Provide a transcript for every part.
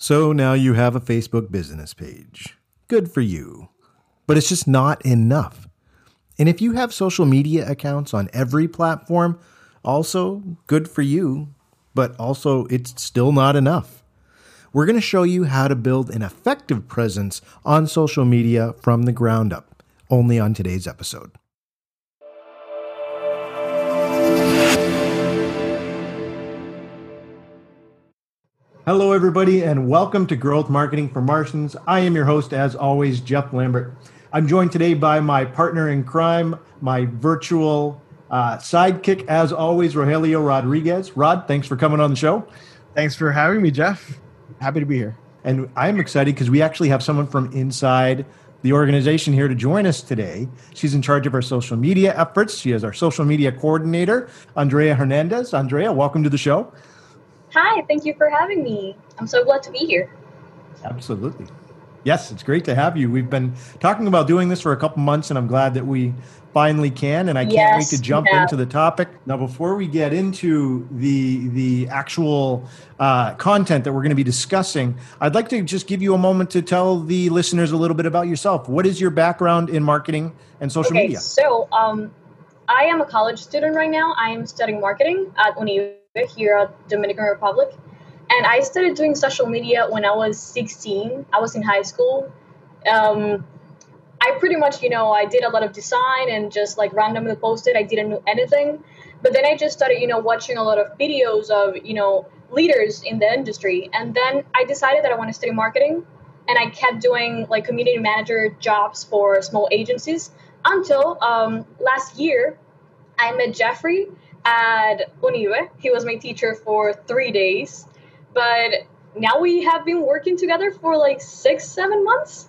So now you have a Facebook business page. Good for you. But it's just not enough. And if you have social media accounts on every platform, also good for you, but also it's still not enough. We're going to show you how to build an effective presence on social media from the ground up, only on today's episode. Hello, everybody, and welcome to Growth Marketing for Martians. I am your host, as always, Jeff Lambert. I'm joined today by my partner in crime, my virtual uh, sidekick, as always, Rogelio Rodriguez. Rod, thanks for coming on the show. Thanks for having me, Jeff. Happy to be here. And I'm excited because we actually have someone from inside the organization here to join us today. She's in charge of our social media efforts. She is our social media coordinator, Andrea Hernandez. Andrea, welcome to the show. Hi, thank you for having me. I'm so glad to be here. Absolutely. Yes, it's great to have you. We've been talking about doing this for a couple months, and I'm glad that we finally can. And I can't yes, wait to jump yeah. into the topic. Now, before we get into the the actual uh, content that we're going to be discussing, I'd like to just give you a moment to tell the listeners a little bit about yourself. What is your background in marketing and social okay, media? So, um, I am a college student right now. I am studying marketing at UNIBE here at Dominican Republic. And I started doing social media when I was 16. I was in high school. Um, I pretty much, you know, I did a lot of design and just like randomly posted. I didn't know anything. But then I just started, you know, watching a lot of videos of, you know, leaders in the industry. And then I decided that I want to study marketing. And I kept doing like community manager jobs for small agencies until um, last year I met Jeffrey at UNIBE. He was my teacher for three days, but now we have been working together for like six, seven months.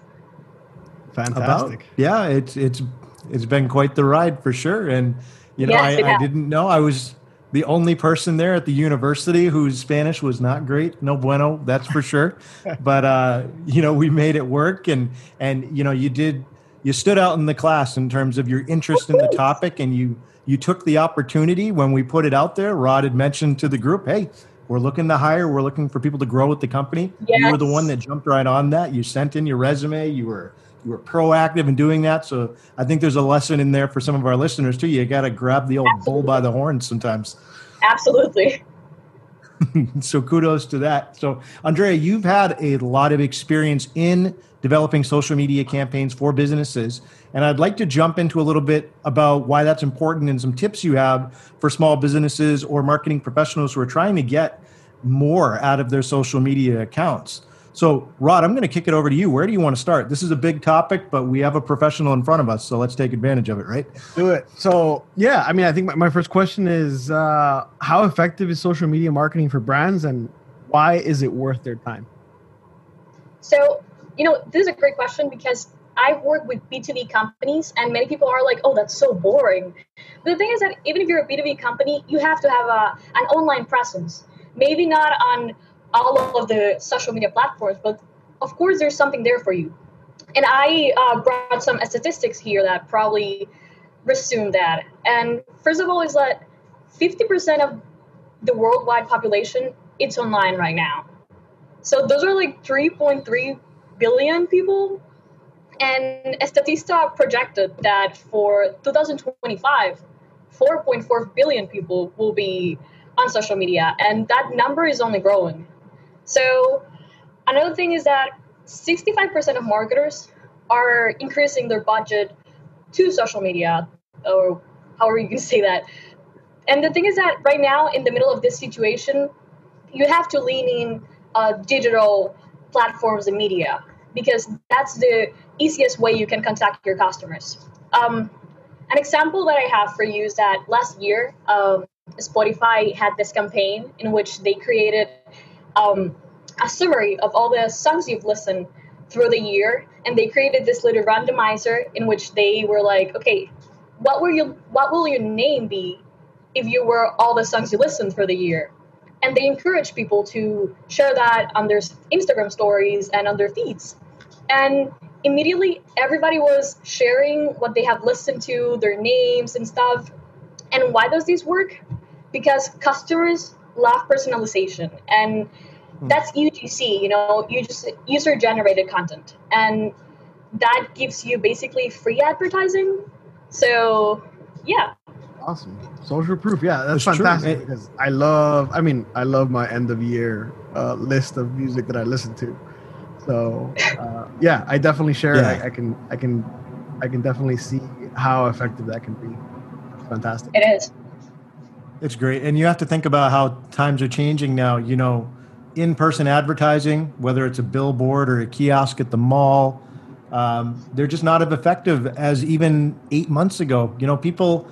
Fantastic. About, yeah, it's it's it's been quite the ride for sure. And you know, yes, I, I didn't know I was the only person there at the university whose Spanish was not great. No bueno, that's for sure. but uh, you know, we made it work, and and you know, you did you stood out in the class in terms of your interest in the topic, and you you took the opportunity when we put it out there. Rod had mentioned to the group, hey, we're looking to hire, we're looking for people to grow with the company. Yes. You were the one that jumped right on that. You sent in your resume, you were you were proactive in doing that. So I think there's a lesson in there for some of our listeners too. You got to grab the old Absolutely. bull by the horns sometimes. Absolutely. so kudos to that. So Andrea, you've had a lot of experience in developing social media campaigns for businesses. And I'd like to jump into a little bit about why that's important and some tips you have for small businesses or marketing professionals who are trying to get more out of their social media accounts. So, Rod, I'm going to kick it over to you. Where do you want to start? This is a big topic, but we have a professional in front of us, so let's take advantage of it, right? Do it. So, yeah, I mean, I think my, my first question is uh, how effective is social media marketing for brands and why is it worth their time? So, you know, this is a great question because I work with B2B companies, and many people are like, oh, that's so boring. The thing is that even if you're a B2B company, you have to have a, an online presence. Maybe not on all of the social media platforms, but of course, there's something there for you. And I uh, brought some statistics here that probably resume that. And first of all, is that 50% of the worldwide population it's online right now. So those are like 3.3 billion people. And Statista projected that for 2025, 4.4 billion people will be on social media, and that number is only growing. So, another thing is that 65% of marketers are increasing their budget to social media, or however you can say that. And the thing is that right now, in the middle of this situation, you have to lean in uh, digital platforms and media because that's the easiest way you can contact your customers. Um, an example that I have for you is that last year, um, Spotify had this campaign in which they created um, a summary of all the songs you've listened through the year, and they created this little randomizer in which they were like, okay, what will you, what will your name be if you were all the songs you listened for the year? And they encourage people to share that on their Instagram stories and on their feeds. And immediately, everybody was sharing what they have listened to, their names and stuff. And why does this work? Because customers love personalization. And Hmm. That's UGC, you know, you just user generated content. And that gives you basically free advertising. So, yeah. Awesome. Social proof. Yeah, that's, that's fantastic true. because I love, I mean, I love my end of year uh, list of music that I listen to. So, uh, yeah, I definitely share yeah. it. I, I, can, I can, I can definitely see how effective that can be. fantastic. It is. It's great. And you have to think about how times are changing now. You know, in person advertising, whether it's a billboard or a kiosk at the mall, um, they're just not as effective as even eight months ago. You know, people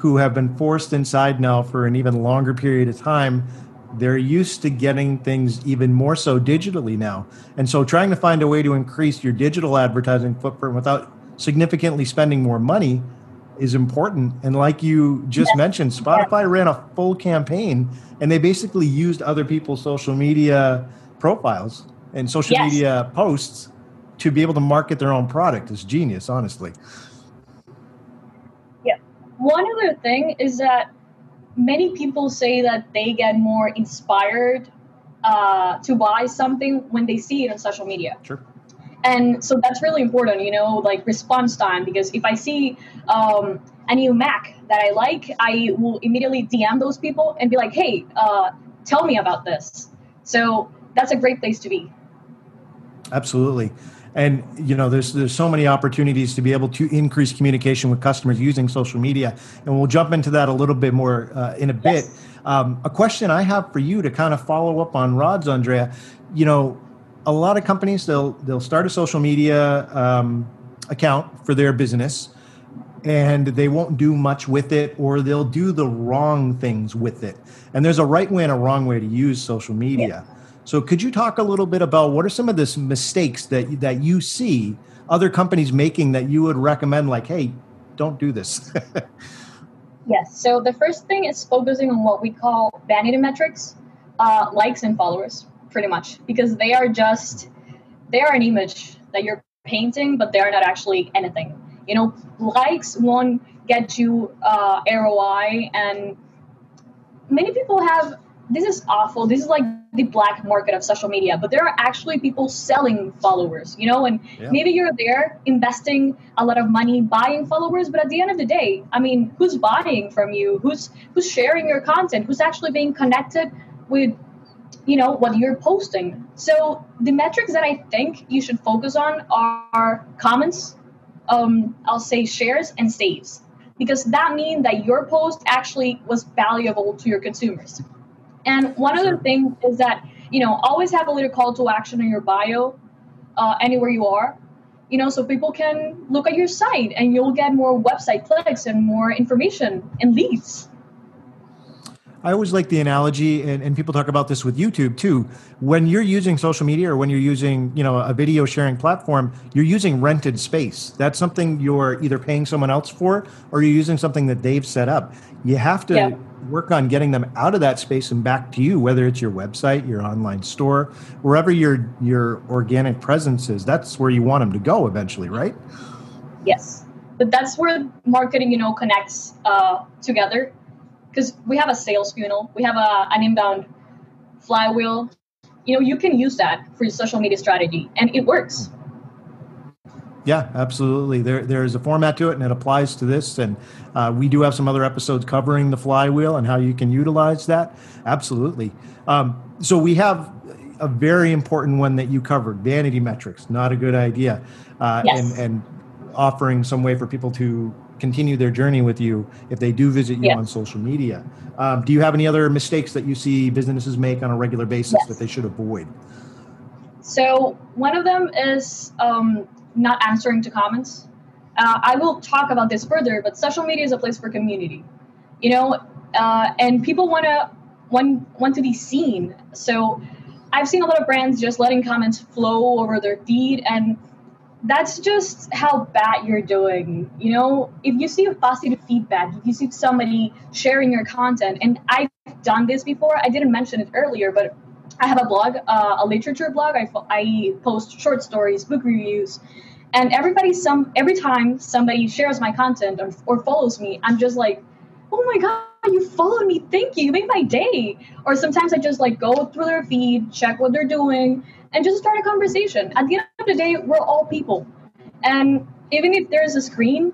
who have been forced inside now for an even longer period of time, they're used to getting things even more so digitally now. And so trying to find a way to increase your digital advertising footprint without significantly spending more money is important. And like you just mentioned, Spotify ran a full campaign and they basically used other people's social media profiles and social yes. media posts to be able to market their own product. It's genius, honestly. One other thing is that many people say that they get more inspired uh, to buy something when they see it on social media. Sure. And so that's really important you know like response time because if i see um, a new mac that i like i will immediately dm those people and be like hey uh, tell me about this. So that's a great place to be. Absolutely and you know there's there's so many opportunities to be able to increase communication with customers using social media. And we'll jump into that a little bit more uh, in a bit. Yes. um, a question i have for you to kind of follow up on rod's andrea. You know a lot of companies they'll they'll start a social media um, account for their business and they won't do much with it or they'll do the wrong things with it. And there's a right way and a wrong way to use social media. Yeah. So could you talk a little bit about what are some of the mistakes that that you see other companies making that you would recommend like hey don't do this. Yes. So the first thing is focusing on what we call vanity metrics uh, likes and followers pretty much because they are just they are an image that you're painting but they are not actually anything. You know likes won't get you uh, roi and many people have this is awful. This is like the black market of social media but there are actually people selling followers you know and yeah. maybe you're there investing a lot of money buying followers but at the end of the day i mean who's buying from you? Who's who's sharing your content? Who's actually being connected with you know what you're posting? So the metrics that i think you should focus on are comments um, i'll say shares and saves because that means that your post actually was valuable to your consumers and one other thing is that you know always have a little call to action in your bio uh, anywhere you are. You know so people can look at your site and you'll get more website clicks and more information and leads I always like the analogy, and, and people talk about this with YouTube too. When you're using social media or when you're using, you know, a video sharing platform, you're using rented space. That's something you're either paying someone else for or you're using something that they've set up. You have to yeah. work on getting them out of that space and back to you, whether it's your website, your online store, wherever your your organic presence is. That's where you want them to go eventually, right? Yes, but that's where marketing, you know, connects uh, together because we have a sales funnel, we have a, an inbound flywheel. You know, you can use that for your social media strategy, and it works. Yeah, absolutely. There, there is a format to it, and it applies to this. And uh, we do have some other episodes covering the flywheel and how you can utilize that. Absolutely. Um, so we have a very important one that you covered: vanity metrics. Not a good idea, uh, yes. and, and offering some way for people to continue their journey with you if they do visit you yes. on social media. Um, do you have any other mistakes that you see businesses make on a regular basis yes. that they should avoid? So one of them is um, not answering to comments. Uh, I will talk about this further, but social media is a place for community, you know, uh, and people want to want want to be seen. So I've seen a lot of brands just letting comments flow over their feed and that's just how bad you're doing. You know, if you see positive feedback, if you see somebody sharing your content, and I've done this before, I didn't mention it earlier, but I have a blog, uh, a literature blog. I, I post short stories, book reviews, and everybody, some every time somebody shares my content or, or follows me, I'm just like, oh my god you followed me. Thank you. You made my day. Or sometimes I just like go through their feed, check what they're doing, and just start a conversation. At the end of the day, we're all people. And even if there's a screen,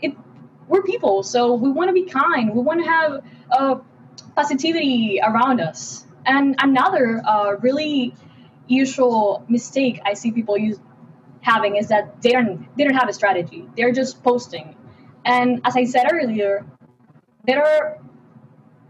it we're people. So we want to be kind. We want to have uh, positivity around us. And another uh, really usual mistake I see people use having is that they don't they don't have a strategy. They're just posting. And as I said earlier, there are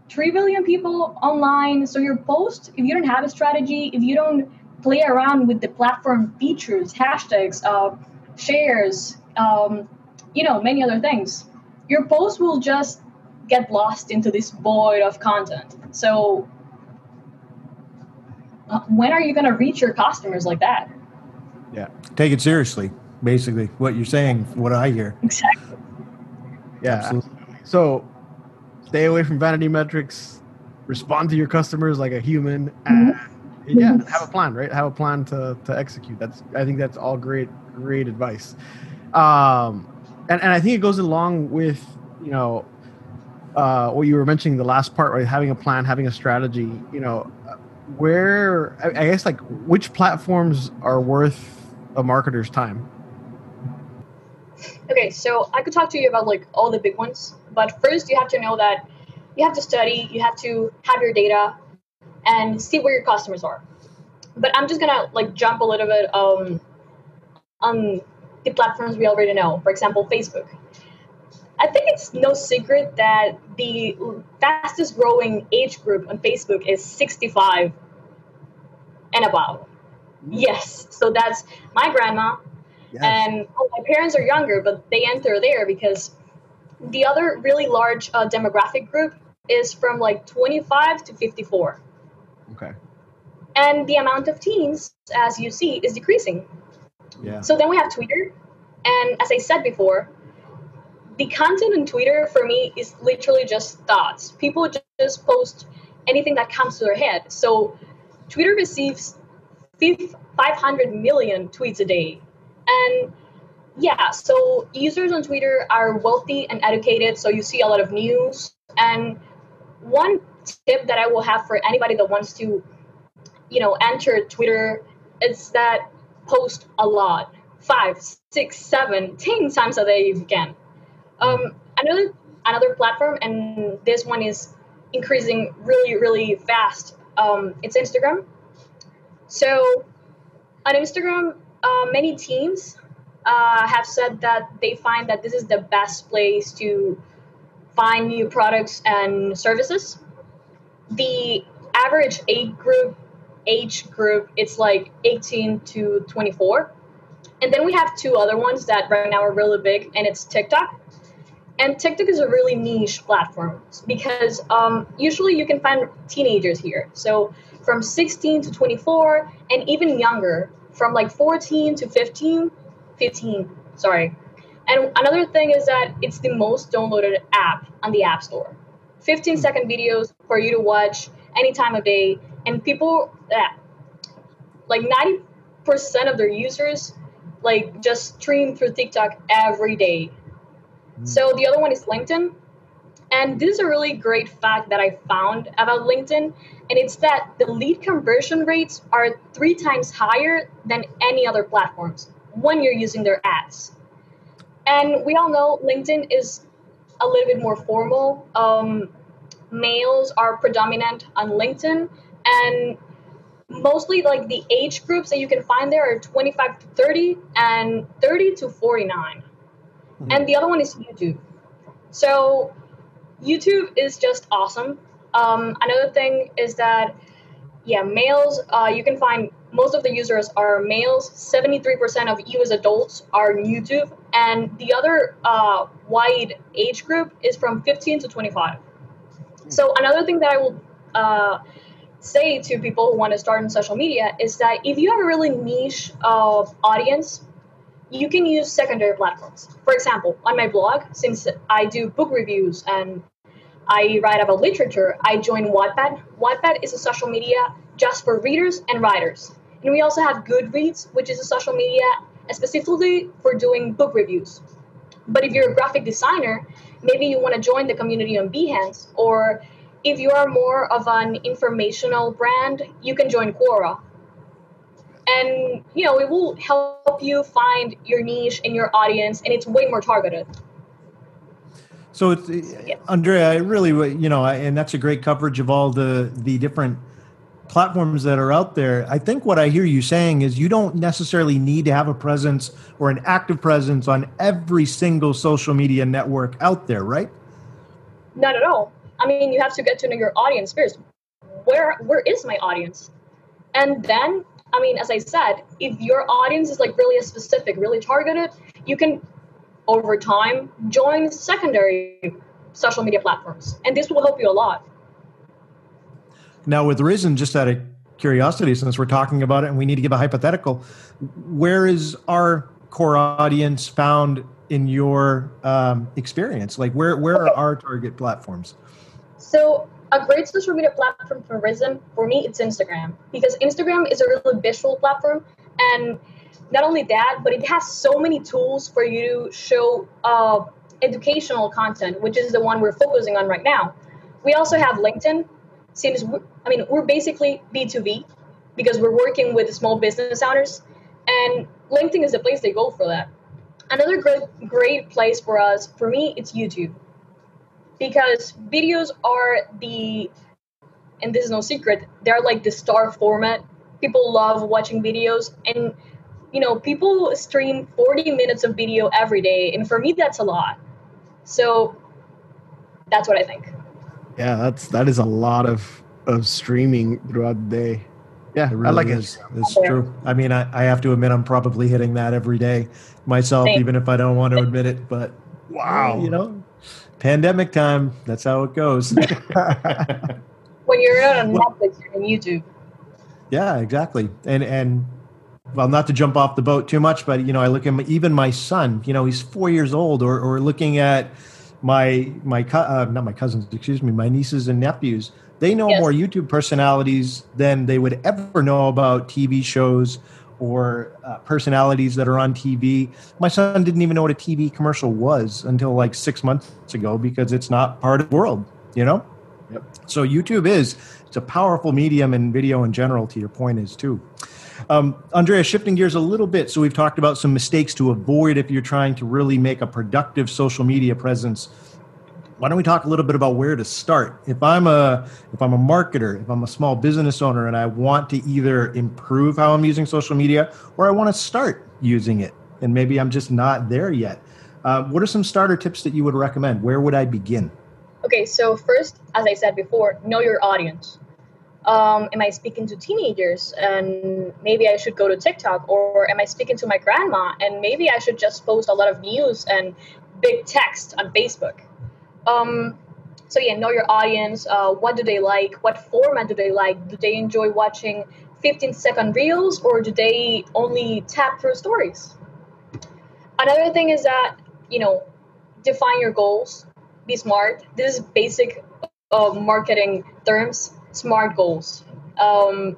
3 billion people online. So your post, if you don't have a strategy, if you don't play around with the platform features, hashtags, uh, shares, um, you know, many other things, your post will just get lost into this void of content. So uh, when are you going to reach your customers like that? Yeah. Take it seriously, basically, what you're saying, what I hear. Exactly. Yeah. Absolutely. So stay away from vanity metrics, respond to your customers like a human, mm-hmm. Yeah, have a plan, right? Have a plan to, to execute. That's I think that's all great, great advice. Um, and, and I think it goes along with, you know, uh, what you were mentioning the last part, right? Having a plan, having a strategy, you know, where I, guess like which platforms are worth a marketer's time? Okay, so I could talk to you about like all the big ones, but first you have to know that you have to study, you have to have your data, and see where your customers are. But I'm just gonna like jump a little bit um, on the platforms we already know. For example, Facebook. I think it's no secret that the fastest growing age group on Facebook is 65 and above. Yes, so that's my grandma. Yes. And well, my parents are younger, but they enter there because the other really large uh, demographic group is from like 25 to 54. Okay. And the amount of teens, as you see, is decreasing. Yeah. So then we have Twitter. And as I said before, the content on Twitter for me is literally just thoughts. People just post anything that comes to their head. So Twitter receives 500 million tweets a day. And yeah, so users on Twitter are wealthy and educated, so you see a lot of news. And one tip that I will have for anybody that wants to, you know, enter Twitter is that post a lot five, six, seven, ten times a day if you can. Um, another another platform, and this one is increasing really, really fast. Um, it's Instagram. So on Instagram, uh, many teams uh, have said that they find that this is the best place to find new products and services. The average age group age group it's like 18 to 24 and then we have two other ones that right now are really big and it's tiktok and TikTok is a really niche platform because um, usually you can find teenagers here. So from 16 to 24 and even younger, from like 14 to 15, 15, sorry. And another thing is that it's the most downloaded app on the App Store. 15 second videos for you to watch any time of day. And people, yeah, like 90% of their users like just stream through TikTok every day. Hmm. So the other one is LinkedIn. And this is a really great fact that I found about LinkedIn, and it's that the lead conversion rates are three times higher than any other platforms when you're using their ads. And we all know LinkedIn is a little bit more formal. Um, males are predominant on LinkedIn, and mostly like the age groups that you can find there are 25 to 30 and 30 to 49. Mm-hmm. And the other one is YouTube. So YouTube is just awesome. Um, another thing is that, yeah, males, uh, you can find most of the users are males. 73% of US adults are YouTube. And the other uh, wide age group is from 15 to 25. So another thing that I will uh, say to people who want to start in social media is that if you have a really niche of audience, you can use secondary platforms. For example, on my blog, since I do book reviews and I write about literature, I join Wattpad. Wattpad is a social media just for readers and writers. And we also have Goodreads, which is a social media uh, specifically for doing book reviews. But if you're a graphic designer, maybe you want to join the community on Behance, or if you are more of an informational brand, you can join Quora. And you know, it will help you find your niche and your audience, and it's way more targeted. So it's uh, yeah. Andrea, I really, you know, and that's a great coverage of all the the different platforms that are out there. I think what I hear you saying is you don't necessarily need to have a presence or an active presence on every single social media network out there, right? Not at all. I mean, you have to get to know your audience first. Where where is my audience? And then, I mean, as I said, if your audience is like really specific, really targeted, you can over time join secondary social media platforms. And this will help you a lot. Now, with Risen, just out of curiosity, since we're talking about it and we need to give a hypothetical, where is our core audience found in your um, experience? Like, where where are our target platforms? So, a great social media platform for Risen, for me, it's Instagram because Instagram is a really visual platform, and not only that, but it has so many tools for you to show uh, educational content, which is the one we're focusing on right now. We also have LinkedIn, since I mean we're basically B2B because we're working with small business owners, and LinkedIn is the place they go for that. Another great great place for us, for me, it's YouTube. Because videos are the and this is no secret they're like the star format. People love watching videos and you know people stream 40 minutes of video every day and for me that's a lot. So that's what i think yeah, that's that is a lot of of streaming throughout the day. Yeah, it really I like is. it. It's true. I mean, I, I have to admit, I'm probably hitting that every day myself, Same. even if I don't want to admit it. But wow, you know, pandemic time. That's how it goes. when you're on Netflix, you're on YouTube. Yeah, exactly. And and well, not to jump off the boat too much, but you know, I look at my, even my son. You know, he's four years old, or or looking at my my uh, not my cousins, excuse me, my nieces and nephews. They know yes. more YouTube personalities than they would ever know about TV shows or uh, personalities that are on TV. My son didn't even know what a TV commercial was until like six months ago because it's not part of the world, you know? Yep. So YouTube is, it's a powerful medium and video in general, to your point is too. Um, Andrea, shifting gears a little bit, so we've talked about some mistakes to avoid if you're trying to really make a productive social media presence. Why don't we talk a little bit about where to start? If I'm a if I'm a marketer, if I'm a small business owner, and I want to either improve how I'm using social media, or I want to start using it, and maybe I'm just not there yet. Uh, what are some starter tips that you would recommend? Where would I begin? Okay, so first, as I said before, know your audience um, am I speaking to teenagers and maybe I should go to TikTok or am I speaking to my grandma and maybe I should just post a lot of news and big text on Facebook. Um, so yeah, know your audience. Uh, what do they like? What format do they like? Do they enjoy watching 15 second reels or do they only tap through stories? Another thing is that you know define your goals. Be smart. This is basic uh, marketing terms SMART goals um,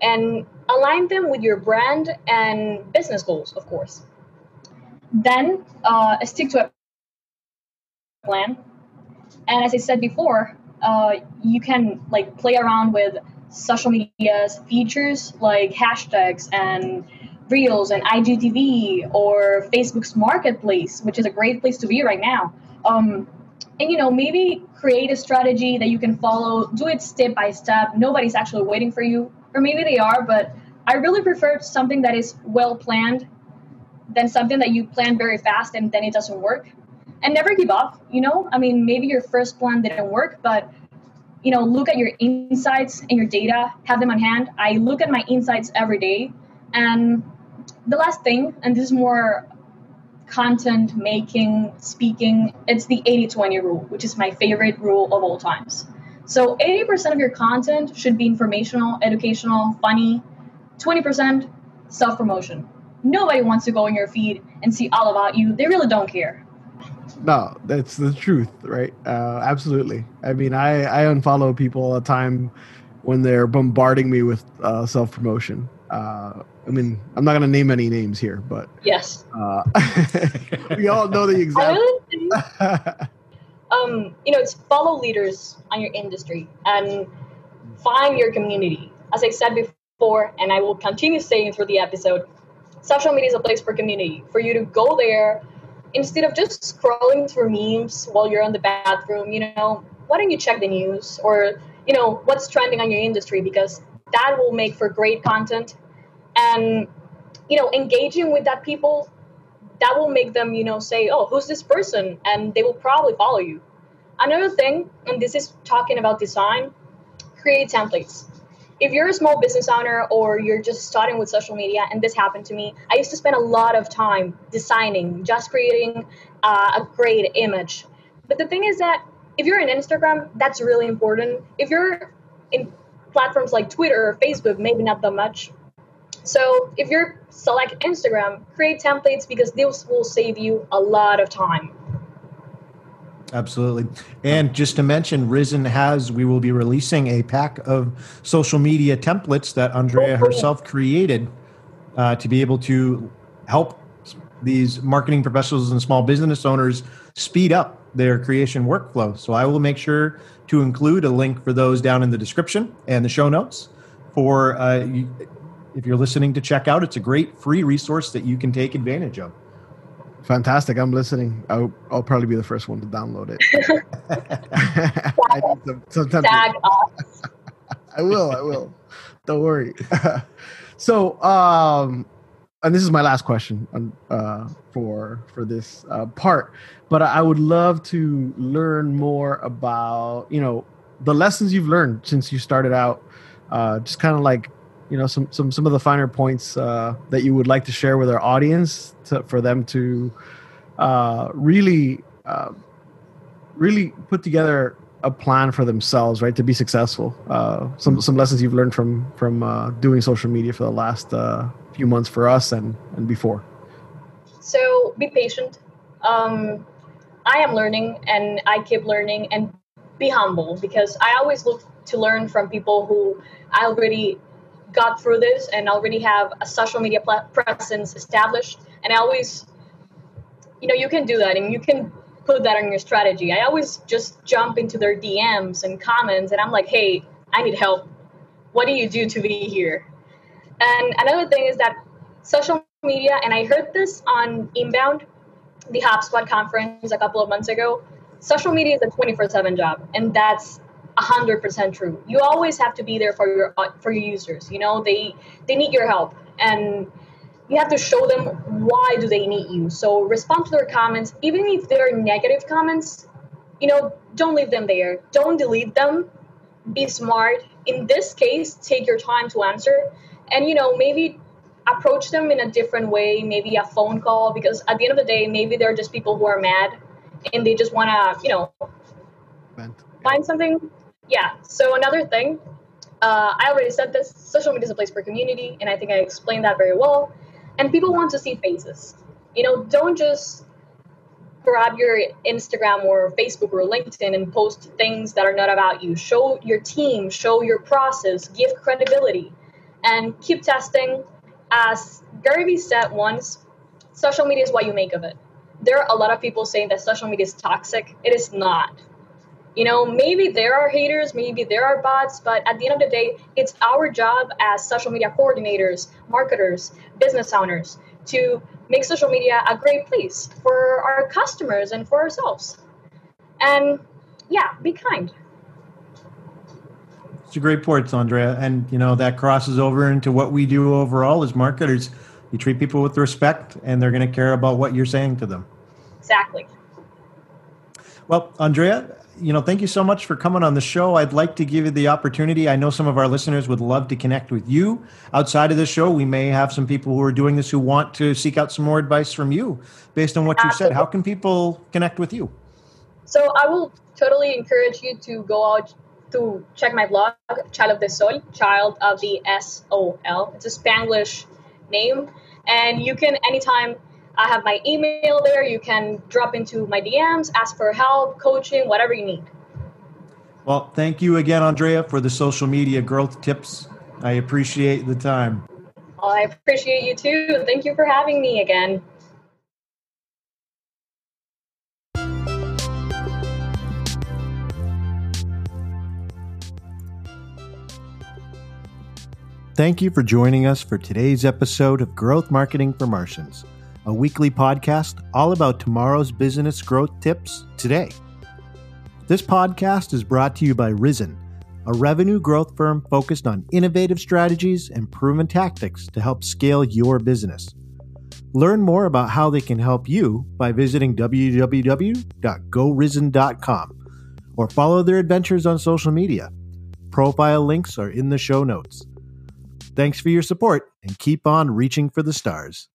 and align them with your brand and business goals, of course. Then uh, stick to a plan. And as I said before, uh, you can like play around with social media's features like hashtags and Reels and IGTV or Facebook's Marketplace, which is a great place to be right now. Um, and you know maybe create a strategy that you can follow do it step by step. Nobody's actually waiting for you. Or maybe they are but i really prefer something that is well planned than something that you plan very fast and then it doesn't work. And never give up you know? I mean maybe your first plan didn't work but you know look at your insights and your data have them on hand. I look at my insights every day. And the last thing and this is more content making, speaking, it's the 80 20 rule, which is my favorite rule of all times. So 80% of your content should be informational, educational, funny, 20% self promotion. Nobody wants to go in your feed and see all about you. They really don't care. No, that's the truth, right? Uh, absolutely. I mean, I, I unfollow people all the time when they're bombarding me with uh, self promotion. Uh, I mean, I'm not going to name any names here, but yes, uh, we all know the example. um, you know, it's follow leaders on your industry and find your community. As I said before, and I will continue saying through the episode, social media is a place for community, for you to go there instead of just scrolling through memes while you're in the bathroom, you know, why don't you check the news or, you know, what's trending on your industry because that will make for great content. And, you know, engaging with that people, that will make them, you know, say, oh, who's this person? And they will probably follow you. Another thing, and this is talking about design, create templates if you're a small business owner or you're just starting with social media, and this happened to me, I used to spend a lot of time designing, just creating uh, a great image. But the thing is that if you're in Instagram, that's really important. If you're in platforms like Twitter or Facebook, maybe not that much. So if you're select Instagram, create templates because this will save you a lot of time. Absolutely. And just to mention, Risen has, we will be releasing a pack of social media templates that Andrea herself created uh, to be able to help these marketing professionals and small business owners speed up their creation workflow. So I will make sure to include a link for those down in the description and the show notes for uh, if you're listening to check out. It's a great free resource that you can take advantage of. Fantastic. I'm listening. I'll, I'll, probably be the first one to download it. I need some, some I will. I will. Don't worry. so, um, and this is my last question uh, for for this uh, part, but I would love to learn more about you know the lessons you've learned since you started out. Uh, just kind of like you know some some some of the finer points uh, that you would like to share with our audience to, for them to uh, really uh, really put together a plan for themselves right to be successful. Uh, some some lessons you've learned from from uh, doing social media for the last uh, few months for us and and before. So be patient. Um, i am learning and i keep learning and be humble because i always look to learn from people who i already got through this and already have a social media presence established. And i always you know you can do that and you can put that on your strategy. I always just jump into their dms and comments and i'm like hey i need help. What do you do to be here? And another thing is that social media and i heard this on inbound the hubspot conference a couple of months ago. Social media is a 24-7 job and that's 100% true. You always have to be there for your uh, for your users you know? They they need your help and you have to show them why do they need you. So respond to their comments. Even if they're negative comments you know don't leave them there. Don't delete them. Be smart. In this case take your time to answer and you know maybe approach them in a different way maybe a phone call because at the end of the day maybe they're just people who are mad and they just want to you know find something yeah. So another thing, uh, I already said this. Social media is a place for community, and I think I explained that very well. And people want to see faces. You know, don't just grab your Instagram or Facebook or LinkedIn and post things that are not about you. Show your team, show your process, give credibility, and keep testing. As Gary Vee said once, social media is what you make of it. There are a lot of people saying that social media is toxic. It is not you know maybe there are haters maybe there are bots but at the end of the day it's our job as social media coordinators marketers business owners to make social media a great place for our customers and for ourselves. And yeah be kind. It's a great point andrea and you know that crosses over into what we do overall as marketers. You treat people with respect and they're going to care about what you're saying to them. Exactly well andrea you know, thank you so much for coming on the show. I'd like to give you the opportunity. I know some of our listeners would love to connect with you outside of the show. We may have some people who are doing this who want to seek out some more advice from you based on what you said. How can people connect with you? So I will totally encourage you to go out to check my blog, Child of the Sol, Child of the S O L. It's a Spanglish name. And you can anytime I have my email there. You can drop into my DMs, ask for help, coaching, whatever you need. Well, thank you again, Andrea, for the social media growth tips. I appreciate the time. I appreciate you too. Thank you for having me again. Thank you for joining us for today's episode of Growth Marketing for Martians a weekly podcast all about tomorrow's business growth tips today. This podcast is brought to you by Risen, a revenue growth firm focused on innovative strategies and proven tactics to help scale your business. Learn more about how they can help you by visiting www.gorisen.com or follow their adventures on social media. Profile links are in the show notes. Thanks for your support and keep on reaching for the stars.